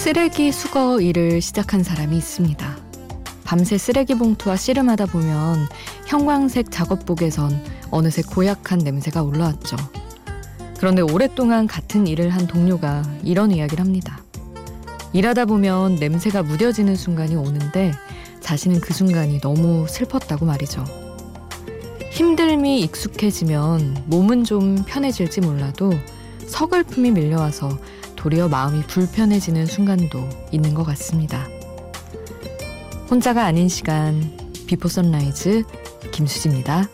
쓰레기 수거 일을 시작한 사람이 있습니다. 밤새 쓰레기 봉투와 씨름하다 보면 형광색 작업복에선 어느새 고약한 냄새가 올라왔죠. 그런데 오랫동안 같은 일을 한 동료가 이런 이야기를 합니다. 일하다 보면 냄새가 무뎌지는 순간이 오는데 자신은 그 순간이 너무 슬펐다고 말이죠. 힘듦이 익숙해지면 몸은 좀 편해질지 몰라도 서글픔이 밀려와서 도리어 마음이 불편해지는 순간도 있는 것 같습니다. 혼자가 아닌 시간 Before Sunrise 김수지입니다.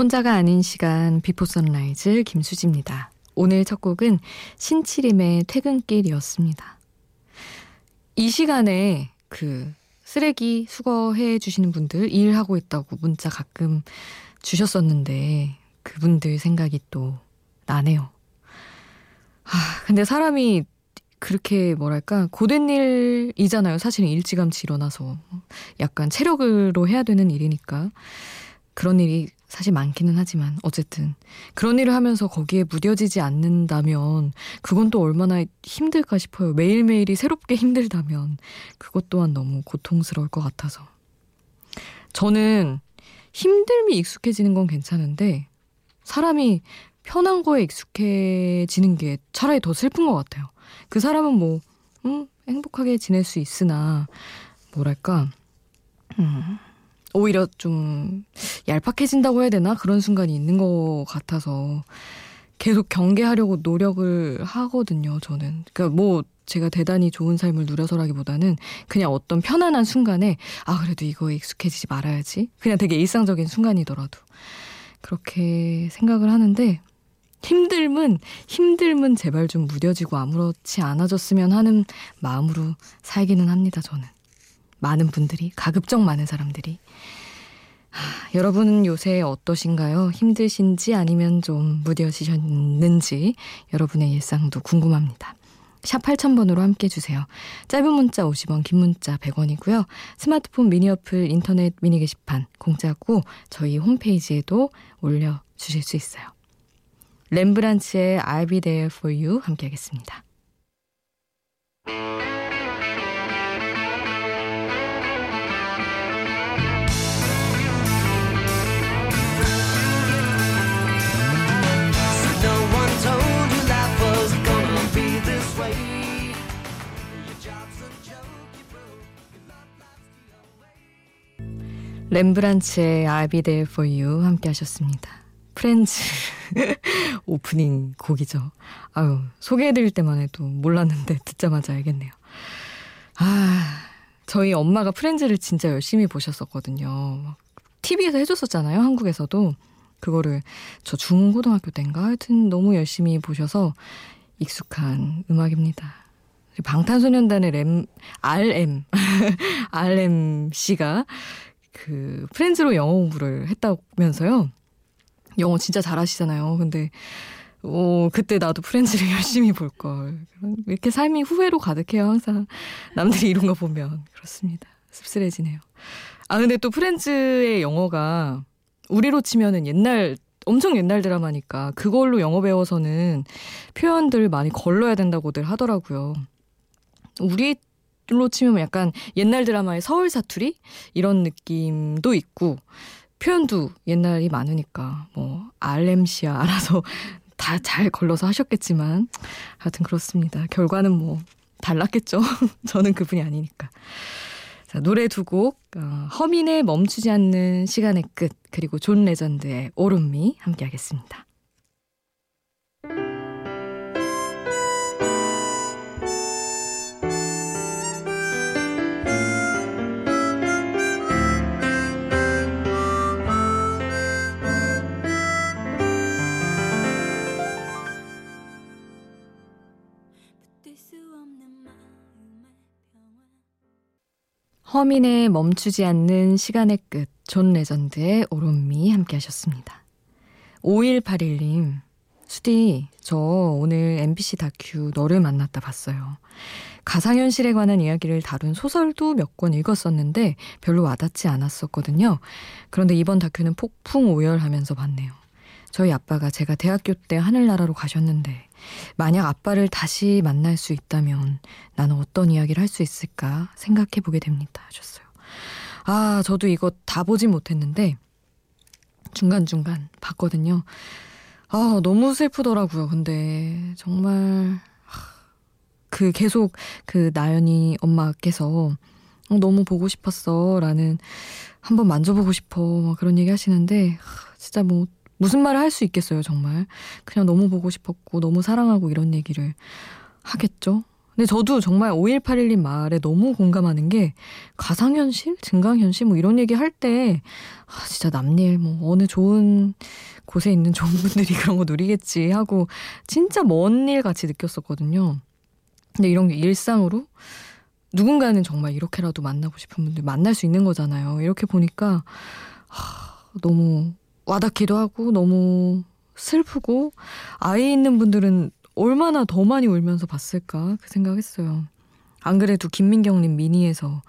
혼자가 아닌 시간 Before Sunrise 김수지입니다. 오늘 첫 곡은 신치림의 퇴근길이었습니다. 이 시간에 그 쓰레기 수거해 주시는 분들 일하고 있다고 문자 가끔 주셨었는데 그분들 생각이 또 나네요. 아, 근데 사람이 그렇게 뭐랄까 고된 일이잖아요. 사실은 일찌감치 일어나서 약간 체력으로 해야 되는 일이니까 그런 일이 사실 많기는 하지만 어쨌든 그런 일을 하면서 거기에 무뎌지지 않는다면 그건 또 얼마나 힘들까 싶어요. 매일매일이 새롭게 힘들다면 그것 또한 너무 고통스러울 것 같아서 저는 힘듦이 익숙해지는 건 괜찮은데 사람이 편한 거에 익숙해지는 게 차라리 더 슬픈 것 같아요. 그 사람은 뭐 음, 행복하게 지낼 수 있으나 뭐랄까 음, 오히려 좀 얄팍해진다고 해야 되나 그런 순간이 있는 것 같아서 계속 경계하려고 노력을 하거든요. 저는 그러니까 뭐 제가 대단히 좋은 삶을 누려서라기보다는 그냥 어떤 편안한 순간에 아 그래도 이거에 익숙해지지 말아야지 그냥 되게 일상적인 순간이더라도 그렇게 생각을 하는데 힘듦은 힘듦은 제발 좀 무뎌지고 아무렇지 않아졌으면 하는 마음으로 살기는 합니다. 저는. 많은 분들이 가급적 많은 사람들이 하, 여러분은 요새 어떠신가요? 힘드신지 아니면 좀 무뎌지셨는지 여러분의 일상도 궁금합니다. 샵 8000번으로 함께 주세요. 짧은 문자 50원, 긴 문자 100원이고요. 스마트폰 미니 어플, 인터넷 미니 게시판 공짜고 저희 홈페이지에도 올려주실 수 있어요. 렘브란츠의 I'll be there for you 함께 하겠습니다. 렘브란츠의 I'll be there for you 함께 하셨습니다. 프렌즈 오프닝 곡이죠. 아유, 소개해드릴 때만 해도 몰랐는데 듣자마자 알겠네요. 아, 저희 엄마가 프렌즈를 진짜 열심히 보셨었거든요. TV에서 해줬었잖아요, 한국에서도. 그거를 저 중고등학교 때인가 하여튼 너무 열심히 보셔서 익숙한 음악입니다. 방탄소년단의 램, RM, RM 씨가 그 프렌즈로 영어 공부를 했다면서요. 영어 진짜 잘하시잖아요. 근데 어, 그때 나도 프렌즈를 열심히 볼 걸. 이렇게 삶이 후회로 가득해요. 항상 남들이 이런 거 보면 그렇습니다. 씁쓸해지네요. 아 근데 또 프렌즈의 영어가 우리로 치면은 옛날 엄청 옛날 드라마니까 그걸로 영어 배워서는 표현들 많이 걸러야 된다고들 하더라고요. 우리로 치면 약간 옛날 드라마의 서울 사투리 이런 느낌도 있고 표현도 옛날이 많으니까 뭐 RM 씨야 알아서 다 잘 걸러서 하셨겠지만 하여튼 그렇습니다. 결과는 뭐 달랐겠죠. 저는 그분이 아니니까. 자, 노래 두 곡, 어, 허민의 멈추지 않는 시간의 끝, 그리고 존 레전드의 All of Me 함께 하겠습니다. 허민의 멈추지 않는 시간의 끝, 존 레전드의 All of Me 함께 하셨습니다. 5181님, 수디, 저 오늘 MBC 다큐 너를 만났다 봤어요. 가상현실에 관한 이야기를 다룬 소설도 몇 권 읽었었는데 별로 와닿지 않았었거든요. 그런데 이번 다큐는 폭풍 오열하면서 봤네요. 저희 아빠가 제가 대학교 때 하늘나라로 가셨는데 만약 아빠를 다시 만날 수 있다면 나는 어떤 이야기를 할 수 있을까 생각해 보게 됩니다. 하셨어요. 아, 저도 이거 다 보진 못했는데 중간중간 봤거든요. 아, 너무 슬프더라고요. 근데 정말 그 계속 그 나연이 엄마께서 어, 너무 보고 싶었어 라는 한번 만져보고 싶어 그런 얘기 하시는데 진짜 뭐 무슨 말을 할 수 있겠어요 정말 그냥 너무 보고 싶었고 너무 사랑하고 이런 얘기를 하겠죠 근데 저도 정말 5181님 말에 너무 공감하는 게 가상현실, 증강현실 뭐 이런 얘기 할 때 아, 진짜 남일 뭐 어느 좋은 곳에 있는 좋은 분들이 그런 거 누리겠지 하고 진짜 먼 일 같이 느꼈었거든요. 근데 이런 게 일상으로 누군가는 정말 이렇게라도 만나고 싶은 분들 만날 수 있는 거잖아요. 이렇게 보니까 하, 너무 와닿기도 하고 너무 슬프고 아이 있는 분들은 얼마나 더 많이 울면서 봤을까 그 생각했어요. 안 그래도 김민경님 미니에서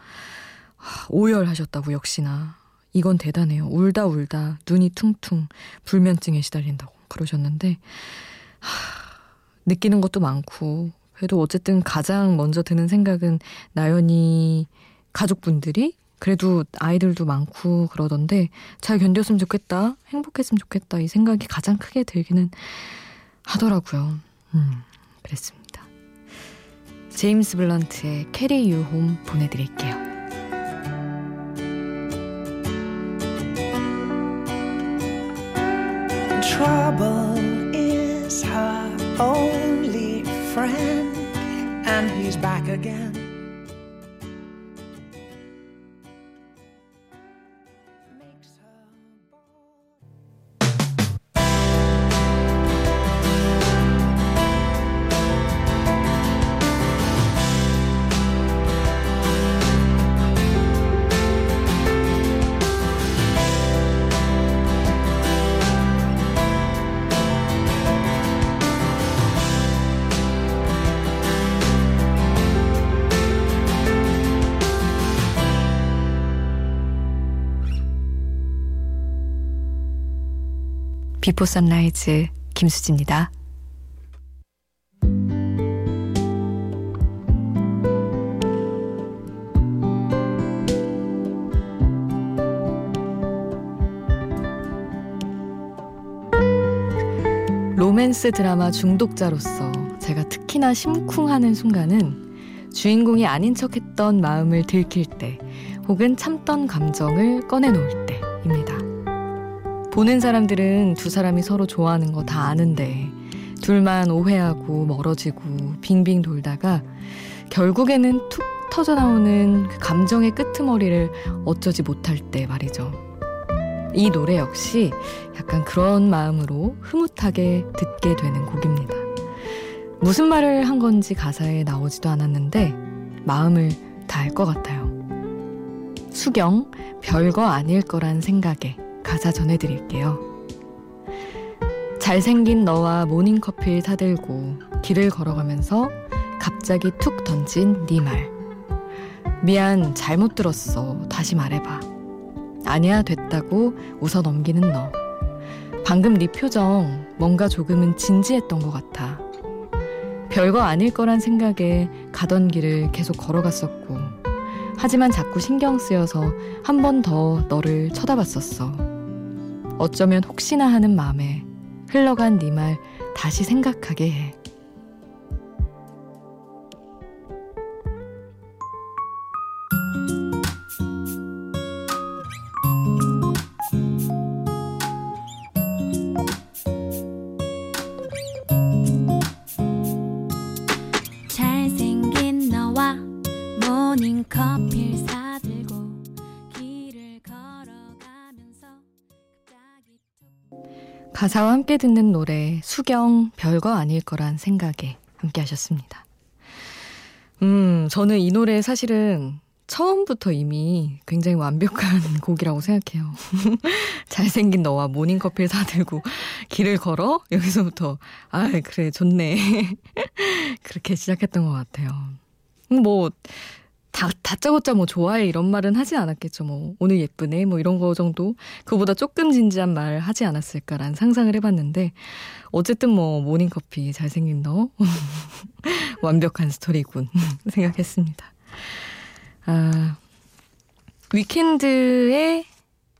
오열하셨다고 역시나 이건 대단해요. 울다 울다 눈이 퉁퉁 불면증에 시달린다고 그러셨는데 하, 느끼는 것도 많고 그래도 어쨌든 가장 먼저 드는 생각은 나연이 가족분들이 그래도 아이들도 많고 그러던데 잘 견뎠으면 좋겠다 행복했으면 좋겠다 이 생각이 가장 크게 들기는 하더라고요. 음, 그랬습니다. 제임스 블런트의 Carry You Home 보내드릴게요. her only friend, and again. Before Sunrise 김수지입니다. 로맨스 드라마 중독자로서 제가 특히나 심쿵하는 순간은 주인공이 아닌 척 했던 마음을 들킬 때 혹은 참던 감정을 꺼내놓을 때입니다. 보는 사람들은 두 사람이 서로 좋아하는 거 다 아는데 둘만 오해하고 멀어지고 빙빙 돌다가 결국에는 툭 터져 나오는 그 감정의 끄트머리를 어쩌지 못할 때 말이죠. 이 노래 역시 약간 그런 마음으로 흐뭇하게 듣게 되는 곡입니다. 무슨 말을 한 건지 가사에 나오지도 않았는데 마음을 다 알 것 같아요. 수경, 별거 아닐 거란 생각에 가사 전해드릴게요. 잘생긴 너와 모닝커피를 사들고 길을 걸어가면서 갑자기 툭 던진 네 말. 미안, 잘못 들었어. 다시 말해봐. 아니야, 됐다고 웃어 넘기는 너. 방금 네 표정 뭔가 조금은 진지했던 것 같아. 별거 아닐 거란 생각에 가던 길을 계속 걸어갔었고, 하지만 자꾸 신경 쓰여서 한 번 더 너를 쳐다봤었어. 어쩌면 혹시나 하는 마음에 흘러간 네 말 다시 생각하게 해. 가사와 함께 듣는 노래 수경 별거 아닐 거란 생각에 함께 하셨습니다. 음, 저는 이 노래 사실은 처음부터 이미 굉장히 완벽한 곡이라고 생각해요. 잘생긴 너와 모닝커피를 사들고 길을 걸어? 여기서부터, 아, 그래, 좋네. 그렇게 시작했던 것 같아요. 뭐, 다, 다짜고짜 뭐 좋아해 이런 말은 하지 않았겠죠. 뭐, 오늘 예쁘네. 뭐 이런 거 정도. 그보다 조금 진지한 말 하지 않았을까라는 상상을 해봤는데, 어쨌든 뭐, 모닝커피 잘생긴 너. 완벽한 스토리군. 생각했습니다. 아, 위켄드의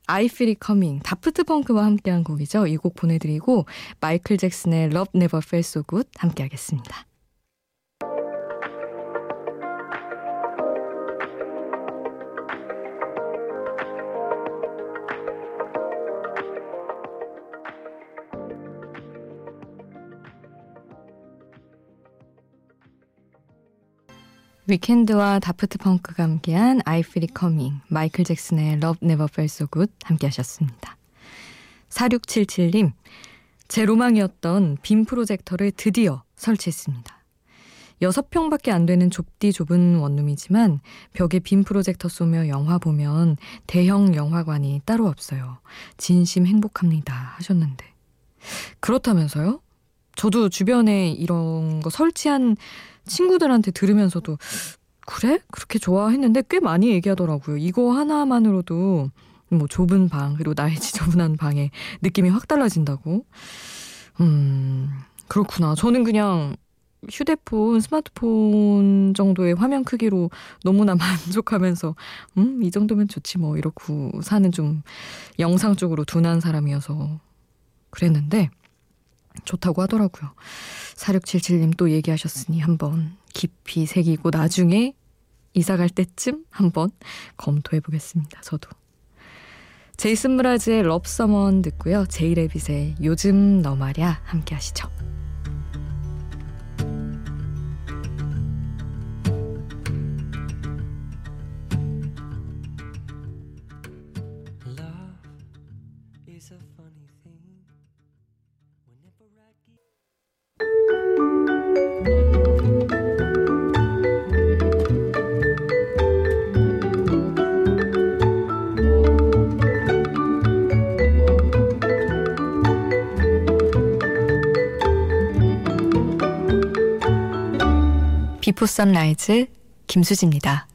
I Feel It Coming 다프트 펑크와 함께한 곡이죠. 이 곡 보내드리고 마이클 잭슨의 Love Never Felt So Good 함께하겠습니다. 위켄드와 다프트 펑크가 함께한 I Feel It Coming, 마이클 잭슨의 Love Never Felt So Good 함께 하셨습니다. 4677님, 제 로망이었던 빔 프로젝터를 드디어 설치했습니다. 6평밖에 안 되는 좁디 좁은 원룸이지만 벽에 빔 프로젝터 쏘며 영화 보면 대형 영화관이 따로 없어요. 진심 행복합니다. 하셨는데. 그렇다면서요? 저도 주변에 이런 거 설치한 친구들한테 들으면서도 그래? 그렇게 좋아했는데 꽤 많이 얘기하더라고요. 이거 하나만으로도 뭐 좁은 방, 그리고 나의 지저분한 방에 느낌이 확 달라진다고. 음, 그렇구나. 저는 그냥 휴대폰, 스마트폰 정도의 화면 크기로 너무나 만족하면서, 음, 이 정도면 좋지 뭐, 이렇고 사는 좀 영상 쪽으로 둔한 사람이어서 그랬는데, 좋다고 하더라고요. 4677님 또 얘기하셨으니 한번 깊이 새기고 나중에 이사 갈 때쯤 한번 검토해 보겠습니다. 저도. 제이슨 브라즈의 럽서먼 듣고요. 제이레빗의 요즘 너 말야 함께 하시죠. 비포 선라이즈 김수지입니다.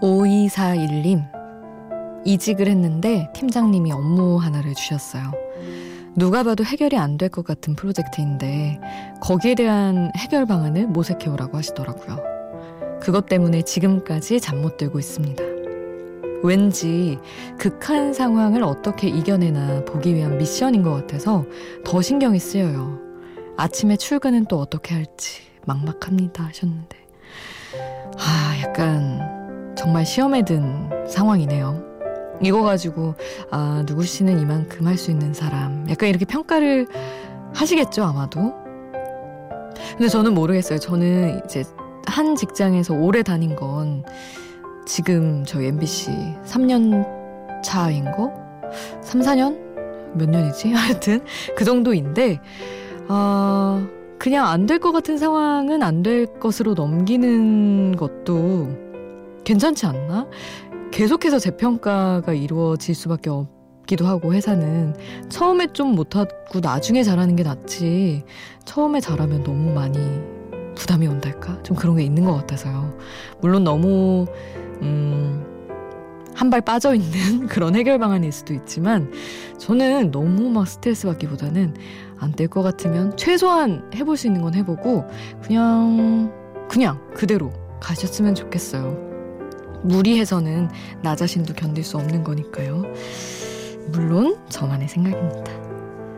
오이사일님 이직을 했는데 팀장님이 업무 하나를 주셨어요. 누가 봐도 해결이 안 될 것 같은 프로젝트인데 거기에 대한 해결 방안을 모색해 오라고 하시더라고요. 그것 때문에 지금까지 잠 못 들고 있습니다. 왠지 극한 상황을 어떻게 이겨내나 보기 위한 미션인 것 같아서 더 신경이 쓰여요. 아침에 출근은 또 어떻게 할지 막막합니다 하셨는데. 아, 약간 정말 시험에 든 상황이네요. 이거 가지고, 아, 누구 씨는 이만큼 할 수 있는 사람. 약간 이렇게 평가를 하시겠죠, 아마도. 근데 저는 모르겠어요. 저는 이제 한 직장에서 오래 다닌 건 지금 저희 MBC 3년 차인 거? 3, 4년? 몇 년이지? 하여튼 그 정도인데 아 그냥 안 될 것 같은 상황은 안 될 것으로 넘기는 것도 괜찮지 않나? 계속해서 재평가가 이루어질 수밖에 없기도 하고 회사는 처음에 좀 못하고 나중에 잘하는 게 낫지 처음에 잘하면 너무 많이 부담이 온달까? 좀 그런 게 있는 것 같아서요. 물론 너무, 음, 한 발 빠져 있는 그런 해결 방안일 수도 있지만, 저는 너무 막 스트레스 받기보다는 안 될 것 같으면 최소한 해볼 수 있는 건 해보고, 그냥, 그냥 그대로 가셨으면 좋겠어요. 무리해서는 나 자신도 견딜 수 없는 거니까요. 물론 저만의 생각입니다.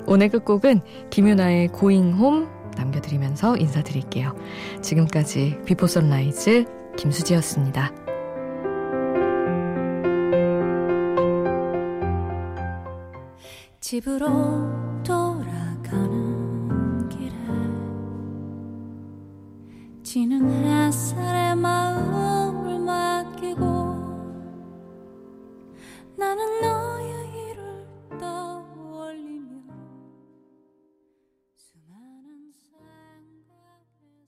오늘 끝곡은 김윤아의 Going Home 남겨드리면서 인사드릴게요. 지금까지 비포 선라이즈 김수지였습니다. 집으로 돌아가는